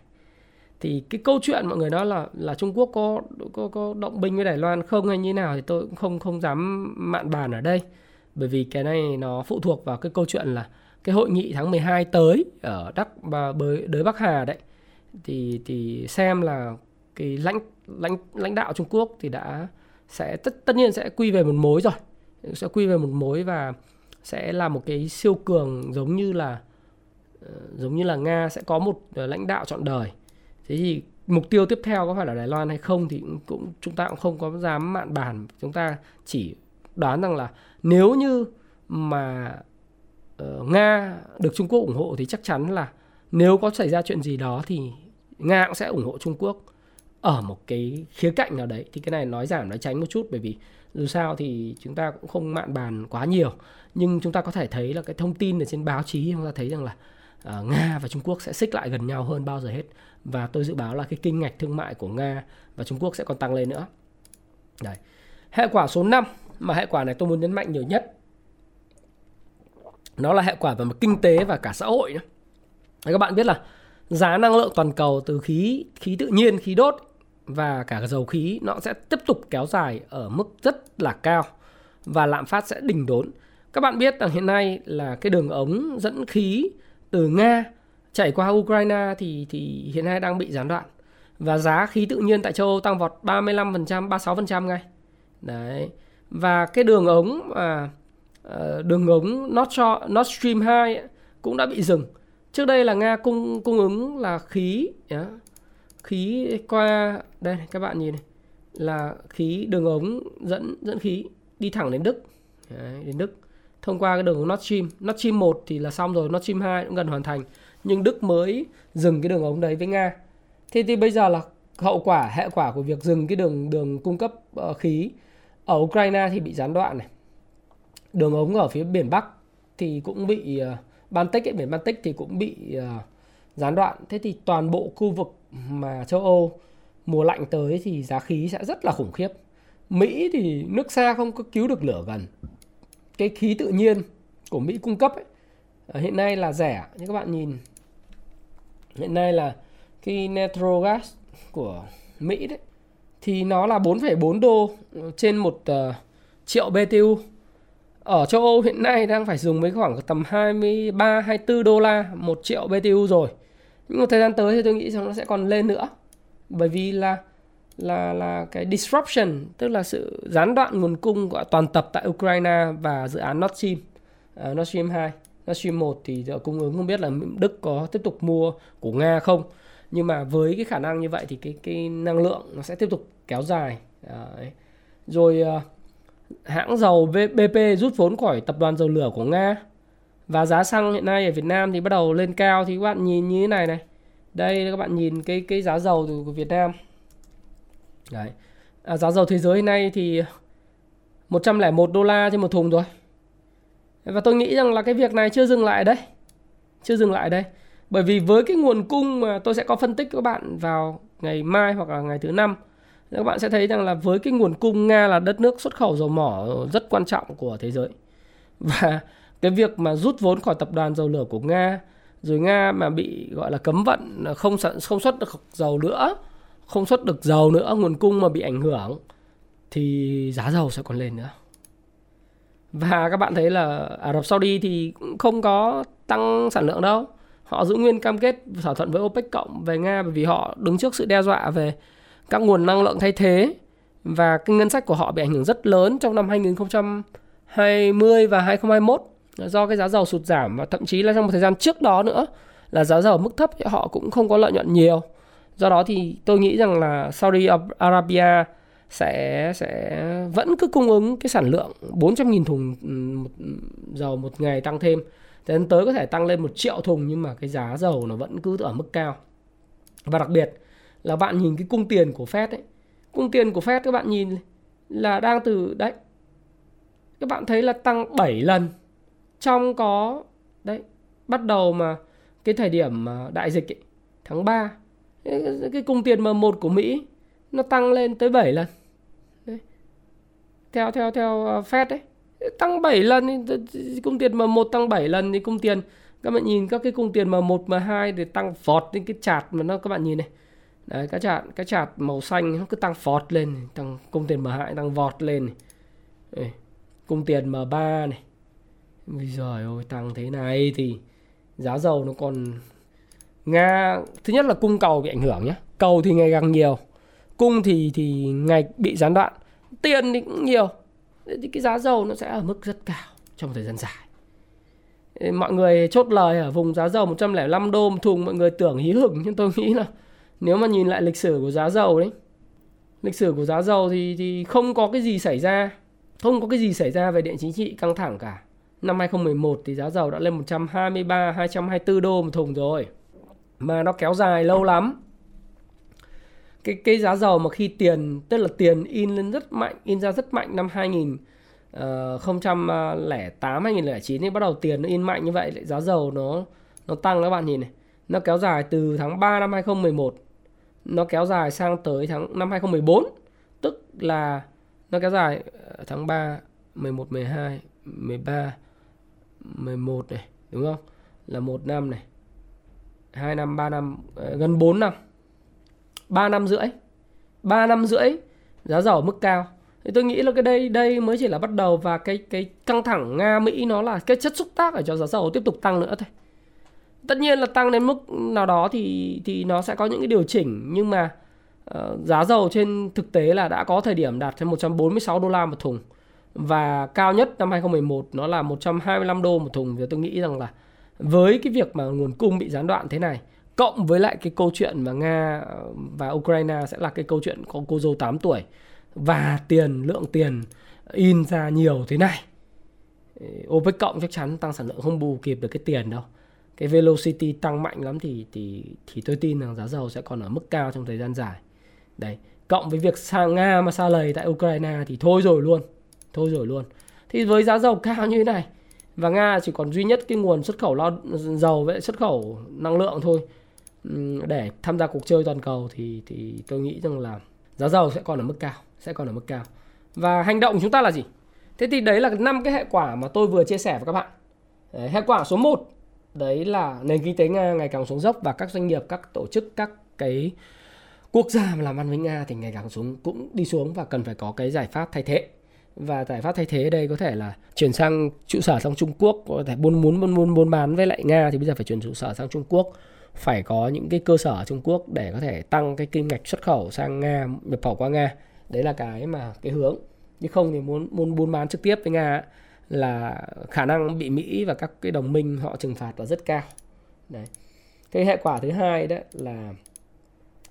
thì cái câu chuyện mọi người nói là là Trung Quốc có có có động binh với Đài Loan không hay như nào thì tôi cũng không không dám mạn bàn ở đây. Bởi vì cái này nó phụ thuộc vào cái câu chuyện là cái hội nghị tháng 12 tới ở Đắc và đới Bắc Hà đấy. Thì thì xem là cái lãnh lãnh lãnh đạo Trung Quốc thì đã sẽ, tất tất nhiên sẽ quy về một mối rồi. Sẽ quy về một mối và sẽ là một cái siêu cường giống như là ờ, giống như là Nga sẽ có một ờ, lãnh đạo chọn đời. Thế thì mục tiêu tiếp theo có phải là Đài Loan hay không thì cũng chúng ta cũng không có dám mạn bàn. Chúng ta chỉ đoán rằng là nếu như mà uh, Nga được Trung Quốc ủng hộ thì chắc chắn là nếu có xảy ra chuyện gì đó thì Nga cũng sẽ ủng hộ Trung Quốc ở một cái khía cạnh nào đấy. Thì cái này nói giảm nói tránh một chút bởi vì dù sao thì chúng ta cũng không mạn bàn quá nhiều. Nhưng chúng ta có thể thấy là cái thông tin ở trên báo chí chúng ta thấy rằng là uh, Nga và Trung Quốc sẽ xích lại gần nhau hơn bao giờ hết và tôi dự báo là cái kinh ngạch thương mại của Nga và Trung Quốc sẽ còn tăng lên nữa. Đấy. Hệ quả số 5 mà hệ quả này tôi muốn nhấn mạnh nhiều nhất nó là hệ quả về mặt kinh tế và cả xã hội nữa. Đấy, các bạn biết là giá năng lượng toàn cầu từ khí khí tự nhiên, khí đốt và cả dầu khí nó sẽ tiếp tục kéo dài ở mức rất là cao và lạm phát sẽ đỉnh đốn. Các bạn biết rằng hiện nay là cái đường ống dẫn khí từ Nga chảy qua Ukraine thì thì hiện nay đang bị gián đoạn và giá khí tự nhiên tại châu Âu tăng vọt 35%, 36% ngay. Đấy. Và cái đường ống mà ờ, đường ống Nord, Nord Stream 2 ấy, cũng đã bị dừng. Trước đây là Nga cung cung ứng là khí yeah, khí qua đây các bạn nhìn này là khí đường ống dẫn dẫn khí đi thẳng đến Đức. Đấy, đến Đức thông qua cái đường ống Nord Stream. Nord Stream 1 thì là xong rồi, Nord Stream 2 cũng gần hoàn thành. Nhưng Đức mới dừng cái đường ống đấy với Nga. Thế thì bây giờ là hậu quả, hệ quả của việc dừng cái đường đường cung cấp uh, khí ở Ukraine thì bị gián đoạn này. Đường ống ở phía biển Bắc thì cũng bị uh, Baltic ấy, biển Baltic thì cũng bị uh, gián đoạn. Thế thì toàn bộ khu vực mà châu Âu mùa lạnh tới thì giá khí sẽ rất là khủng khiếp. Mỹ thì nước xa không có cứu được lửa gần cái khí tự nhiên của Mỹ cung cấp ấy, hiện nay là rẻ như các bạn nhìn hiện nay là cái natural gas của Mỹ đấy thì nó là 4,4 đô trên một uh, triệu BTU ở châu Âu hiện nay đang phải dùng với khoảng tầm 23 24 đô la một triệu BTU rồi. Nhưng một thời gian tới thì tôi nghĩ rằng nó sẽ còn lên nữa. Bởi vì là là là cái disruption tức là sự gián đoạn nguồn cung của toàn tập tại Ukraine và dự án Nord Stream uh, Nord Stream 2 Nord Stream 1 thì cung ứng không biết là Đức có tiếp tục mua của Nga không nhưng mà với cái khả năng như vậy thì cái cái năng lượng nó sẽ tiếp tục kéo dài Đấy. rồi ờ, hãng dầu BP rút vốn khỏi tập đoàn dầu lửa của Nga và giá xăng hiện nay ở Việt Nam thì bắt đầu lên cao thì các bạn nhìn như thế này này đây các bạn nhìn cái cái giá dầu của Việt Nam Đấy. À, giá dầu thế giới hiện nay thì 101 đô la trên một thùng rồi. Và tôi nghĩ rằng là cái việc này chưa dừng lại đây, Chưa dừng lại đây. Bởi vì với cái nguồn cung mà tôi sẽ có phân tích các bạn vào ngày mai hoặc là ngày thứ năm các bạn sẽ thấy rằng là với cái nguồn cung Nga là đất nước xuất khẩu dầu mỏ rất quan trọng của thế giới. Và cái việc mà rút vốn khỏi tập đoàn dầu lửa của Nga rồi Nga mà bị gọi là cấm vận không sản không xuất được dầu nữa không xuất được dầu nữa nguồn cung mà bị ảnh hưởng thì giá dầu sẽ còn lên nữa và các bạn thấy là Ả Rập Saudi thì cũng không có tăng sản lượng đâu. Họ giữ nguyên cam kết thỏa thuận với OPEC cộng về Nga bởi vì họ đứng trước sự đe dọa về các nguồn năng lượng thay thế. Và cái ngân sách của họ bị ảnh hưởng rất lớn trong năm 2020 và 2021 do cái giá dầu sụt giảm. Và thậm chí là trong một thời gian trước đó nữa là giá dầu mức thấp, họ cũng không có lợi nhuận nhiều. Do đó thì tôi nghĩ rằng là Saudi Arabia sẽ sẽ vẫn cứ cung ứng cái sản lượng 400.000 thùng ừ, dầu một ngày tăng thêm đến tới có thể tăng lên một triệu thùng nhưng mà cái giá dầu nó vẫn cứ ở mức cao và đặc biệt là bạn nhìn cái cung tiền của Fed ấy cung tiền của Fed các bạn nhìn là đang từ đấy các bạn thấy là tăng 7 lần trong có đấy bắt đầu mà cái thời điểm đại dịch ấy, tháng 3 cái cung tiền M1 của Mỹ nó tăng lên tới 7 lần. Theo theo theo ờ, Fed đấy. Tăng 7 lần cung tiền M1 tăng 7 lần thì cung tiền các bạn nhìn các cái cung tiền M1 M2 thì tăng phọt lên cái chart mà nó các bạn nhìn này. Đấy, cái chart cái chart màu xanh nó cứ tăng phọt lên, tăng cung tiền M2 tăng vọt lên này. Đây, cung tiền M3 này. Bây giờ ơi tăng thế này thì giá dầu nó còn Nga thứ nhất là cung cầu bị ảnh hưởng nhé. Cầu thì ngày càng nhiều, cung thì thì ngày bị gián đoạn, tiền thì cũng nhiều. Thì cái giá dầu nó sẽ ở mức rất cao trong thời gian dài. Mọi người chốt lời ở vùng giá dầu 105 đô một thùng mọi người tưởng hí hửng, nhưng tôi nghĩ là nếu mà nhìn lại lịch sử của giá dầu đấy, lịch sử của giá dầu thì thì không có cái gì xảy ra, không có cái gì xảy ra về địa chính trị căng thẳng cả năm 2011 thì giá dầu đã lên 123 224 đô một thùng rồi. Mà nó kéo dài lâu lắm. Cái cái giá dầu mà khi tiền tức là tiền in lên rất mạnh, in ra rất mạnh năm 2000 2008 2009 thì bắt đầu tiền nó in mạnh như vậy lại giá dầu nó nó tăng các bạn nhìn này. Nó kéo dài từ tháng 3 năm 2011 nó kéo dài sang tới tháng năm 2014 tức là nó kéo dài ờ, tháng 3 11 12 13 11 này đúng không? Là một năm này. 2 năm 3 năm ờ, gần 4 năm. 3 năm rưỡi. 3 năm rưỡi giá dầu mức cao. Thì tôi nghĩ là cái đây đây mới chỉ là bắt đầu và cái cái căng thẳng Nga Mỹ nó là cái chất xúc tác để cho giá dầu tiếp tục tăng nữa thôi. Tất nhiên là tăng đến mức nào đó thì thì nó sẽ có những cái điều chỉnh nhưng mà uh, giá dầu trên thực tế là đã có thời điểm đạt đến 146 đô la một thùng và cao nhất năm 2011 nó là 125 đô một thùng. Thì tôi nghĩ rằng là với cái việc mà nguồn cung bị gián đoạn thế này cộng với lại cái câu chuyện mà Nga ờ, và Ukraine sẽ là cái câu chuyện có cô dâu 8 tuổi và tiền, lượng tiền in ra nhiều thế này. OPEC cộng chắc chắn tăng sản lượng không bù kịp được cái tiền đâu. Cái velocity tăng mạnh lắm thì thì thì tôi tin rằng giá dầu sẽ còn ở mức cao trong thời gian dài. Đấy, cộng với việc sang nga mà xa lầy tại ukraine thì thôi rồi luôn, thôi rồi luôn. Thì với giá dầu cao như thế này, và nga chỉ còn duy nhất cái nguồn xuất khẩu lao dầu với xuất khẩu năng lượng thôi để tham gia cuộc chơi toàn cầu thì thì tôi nghĩ rằng là giá dầu sẽ còn ở mức cao sẽ còn ở mức cao. Và hành động của chúng ta là gì? Thế thì đấy là năm cái hệ quả mà tôi vừa chia sẻ với các bạn. Đấy, hệ quả số 1 đấy là nền kinh tế nga ngày càng xuống dốc và các doanh nghiệp các tổ chức các cái quốc gia mà làm ăn với nga thì ngày càng xuống cũng đi xuống và cần phải có cái giải pháp thay thế. Và giải pháp thay thế ở đây có thể là chuyển sang trụ sở sang Trung Quốc có thể buôn muốn buôn buôn buôn bán với lại Nga thì bây giờ phải chuyển trụ sở sang Trung Quốc phải có những cái cơ sở ở Trung Quốc để có thể tăng cái kim ngạch xuất khẩu sang Nga, nhập khẩu qua Nga. Đấy là cái mà, cái hướng. Chứ không thì muốn muốn buôn bán trực tiếp với Nga là khả năng bị Mỹ và các cái đồng minh họ trừng phạt là rất cao. Đấy. Cái hệ quả thứ hai đó là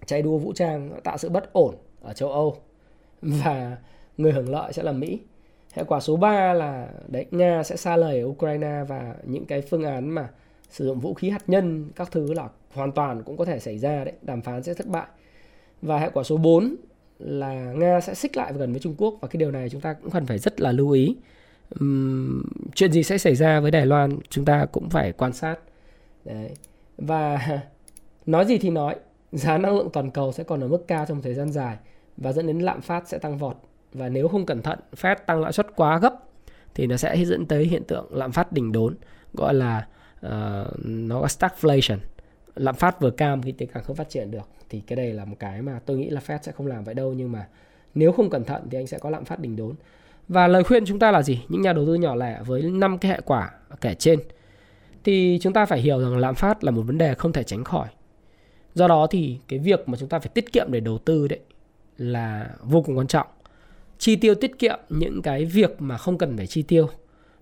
chạy đua vũ trang tạo sự bất ổn ở châu Âu (laughs) và người hưởng lợi sẽ là Mỹ. Hệ quả số 3 là, đấy, Nga sẽ xa lời ở Ukraine và những cái phương án mà sử dụng vũ khí hạt nhân các thứ là hoàn toàn cũng có thể xảy ra đấy đàm phán sẽ thất bại. Và hệ quả số 4 là Nga sẽ xích lại gần với Trung Quốc và cái điều này chúng ta cũng cần phải rất là lưu ý. Uhm, chuyện gì sẽ xảy ra với Đài Loan chúng ta cũng phải quan sát. Đấy. Và (laughs) nói gì thì nói giá năng lượng toàn cầu sẽ còn ở mức cao trong thời gian dài và dẫn đến lạm phát sẽ tăng vọt. Và nếu không cẩn thận Fed tăng lãi suất quá gấp thì nó sẽ dẫn tới hiện tượng lạm phát đỉnh đốn gọi là uh, nó có stagflation. Lạm phát vừa cao kinh tế càng không phát triển được. Thì cái đây là một cái mà tôi nghĩ là Fed sẽ không làm vậy đâu nhưng mà nếu không cẩn thận thì anh sẽ có lạm phát đỉnh đốn. Và lời khuyên chúng ta là gì? Những nhà đầu tư nhỏ lẻ với năm cái hệ quả kể trên thì chúng ta phải hiểu rằng lạm phát là một vấn đề không thể tránh khỏi. Do đó thì cái việc mà chúng ta phải tiết kiệm để đầu tư đấy là vô cùng quan trọng. Chi tiêu tiết kiệm những cái việc mà không cần phải chi tiêu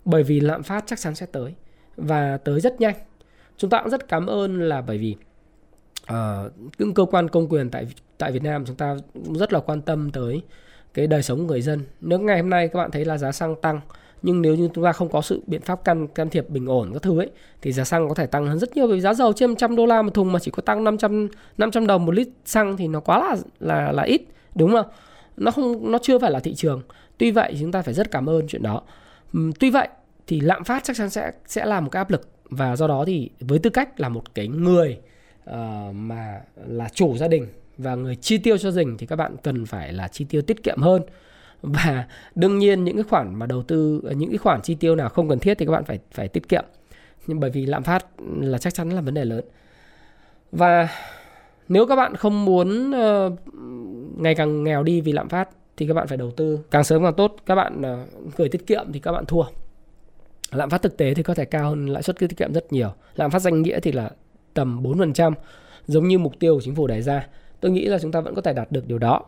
bởi vì lạm phát chắc chắn sẽ tới và tới rất nhanh. Chúng ta cũng rất cảm ơn là bởi vì uh, những cơ quan công quyền tại tại Việt Nam chúng ta cũng rất là quan tâm tới cái đời sống của người dân. Nếu ngày hôm nay các bạn thấy là giá xăng tăng nhưng nếu như chúng ta không có sự biện pháp can can thiệp bình ổn các thứ ấy thì giá xăng có thể tăng hơn rất nhiều. Vì giá dầu trên 100 đô la một thùng mà chỉ có tăng 500 500 đồng một lít xăng thì nó quá là là là ít đúng không? Nó không nó chưa phải là thị trường. Tuy vậy chúng ta phải rất cảm ơn chuyện đó. Tuy vậy thì lạm phát chắc chắn sẽ sẽ là một cái áp lực. Và do đó thì với tư cách là một cái người uh, mà là chủ gia đình và người chi tiêu cho rình thì các bạn cần phải là chi tiêu tiết kiệm hơn. (laughs) Và đương nhiên những cái khoản mà đầu tư những cái khoản chi tiêu nào không cần thiết thì các bạn phải phải tiết kiệm. Nhưng bởi vì lạm phát là chắc chắn là vấn đề lớn. Và nếu các bạn không muốn uh, ngày càng nghèo đi vì lạm phát thì các bạn phải đầu tư. Càng sớm càng tốt các bạn uh, gửi tiết kiệm thì các bạn thua lạm phát thực tế thì có thể cao hơn lãi suất tiết kiệm rất nhiều lạm phát danh nghĩa thì là tầm 4% giống như mục tiêu của chính phủ đề ra tôi nghĩ là chúng ta vẫn có thể đạt được điều đó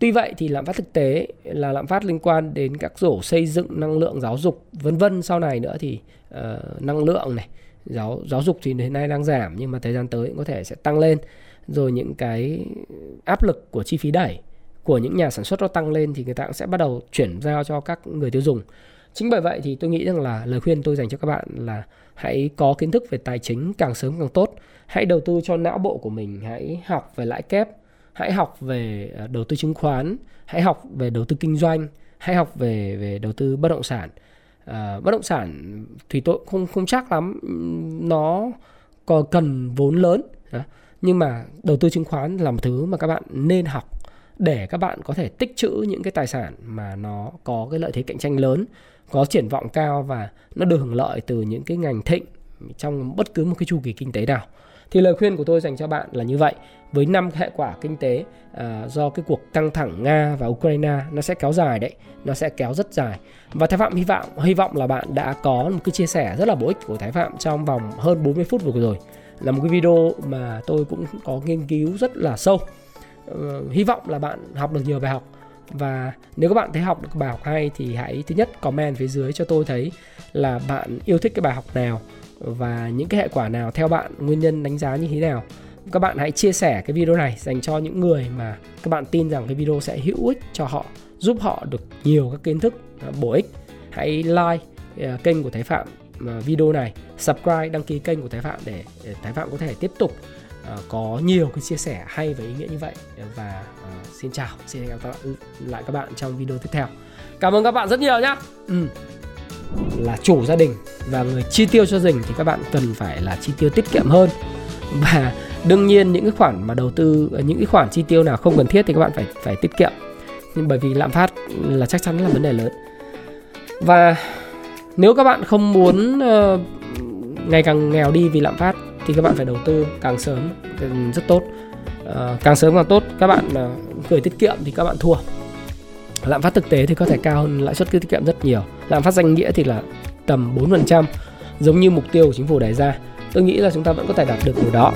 Tuy vậy thì lạm phát thực tế là lạm phát liên quan đến các rổ xây dựng, năng lượng, giáo dục vân vân sau này nữa thì uh, năng lượng này, giáo giáo dục thì hiện nay đang giảm nhưng mà thời gian tới cũng có thể sẽ tăng lên. Rồi những cái áp lực của chi phí đẩy của những nhà sản xuất nó tăng lên thì người ta cũng sẽ bắt đầu chuyển giao cho các người tiêu dùng chính bởi vậy thì tôi nghĩ rằng là lời khuyên tôi dành cho các bạn là hãy có kiến thức về tài chính càng sớm càng tốt. Hãy đầu tư cho não bộ của mình hãy học về lãi kép hãy học về ờ, đầu tư chứng khoán hãy học về đầu tư kinh doanh hãy học về về đầu tư bất động sản. À, bất động sản thì tôi không không chắc lắm nó có cần vốn lớn đó. nhưng mà đầu tư chứng khoán là một thứ mà các bạn nên học để các bạn có thể tích trữ những cái tài sản mà nó có cái lợi thế cạnh tranh lớn có triển vọng cao và nó được hưởng lợi từ những cái ngành thịnh trong bất cứ một cái chu kỳ kinh tế nào. Thì lời khuyên của tôi dành cho bạn là như vậy. Với năm hệ quả kinh tế à, do cái cuộc căng thẳng nga và ukraine nó sẽ kéo dài đấy nó sẽ kéo rất dài. Và thái phạm hy vọng hy vọng là bạn đã có một cái chia sẻ rất là bổ ích của thái phạm trong vòng hơn 40 phút vừa rồi. Là một cái video mà tôi cũng có nghiên cứu rất là sâu. Uh, hy vọng là bạn học được nhiều bài học và nếu các bạn thấy học được bài học hay thì hãy thứ nhất comment phía dưới cho tôi thấy là bạn yêu thích cái bài học nào và những cái hệ quả nào theo bạn, nguyên nhân đánh giá như thế nào. Các bạn hãy chia sẻ cái video này dành cho những người mà các bạn tin rằng cái video sẽ hữu ích cho họ, giúp họ được nhiều các kiến thức à, bổ ích. Hãy like à, kênh của Thái Phạm à, video này, subscribe, đăng ký kênh của Thái Phạm để Thái Phạm có thể tiếp tục Ờ, có nhiều cái chia sẻ hay và ý nghĩa như vậy. Và uh, xin chào xin hẹn gặp lại các bạn trong video tiếp theo. Cảm ơn các bạn rất nhiều nhé ừ. Là chủ gia đình và người chi tiêu cho gia đình thì các bạn cần phải là chi tiêu tiết kiệm hơn. Và đương nhiên những cái khoản mà đầu tư ờ, những cái khoản chi tiêu nào không cần thiết thì các bạn phải phải tiết kiệm. Nhưng bởi vì lạm phát là chắc chắn là vấn đề lớn. Và nếu các bạn không muốn uh, ngày càng nghèo đi vì lạm phát thì các bạn phải đầu tư càng sớm rất tốt. Ờ, càng sớm càng tốt, các bạn ờ, gửi tiết kiệm thì các bạn thua. Lạm phát thực tế thì có thể cao hơn lãi suất tiết kiệm rất nhiều. Lạm phát danh nghĩa thì là tầm 4% giống như mục tiêu của chính phủ đề ra. Tôi nghĩ là chúng ta vẫn có thể đạt được điều đó.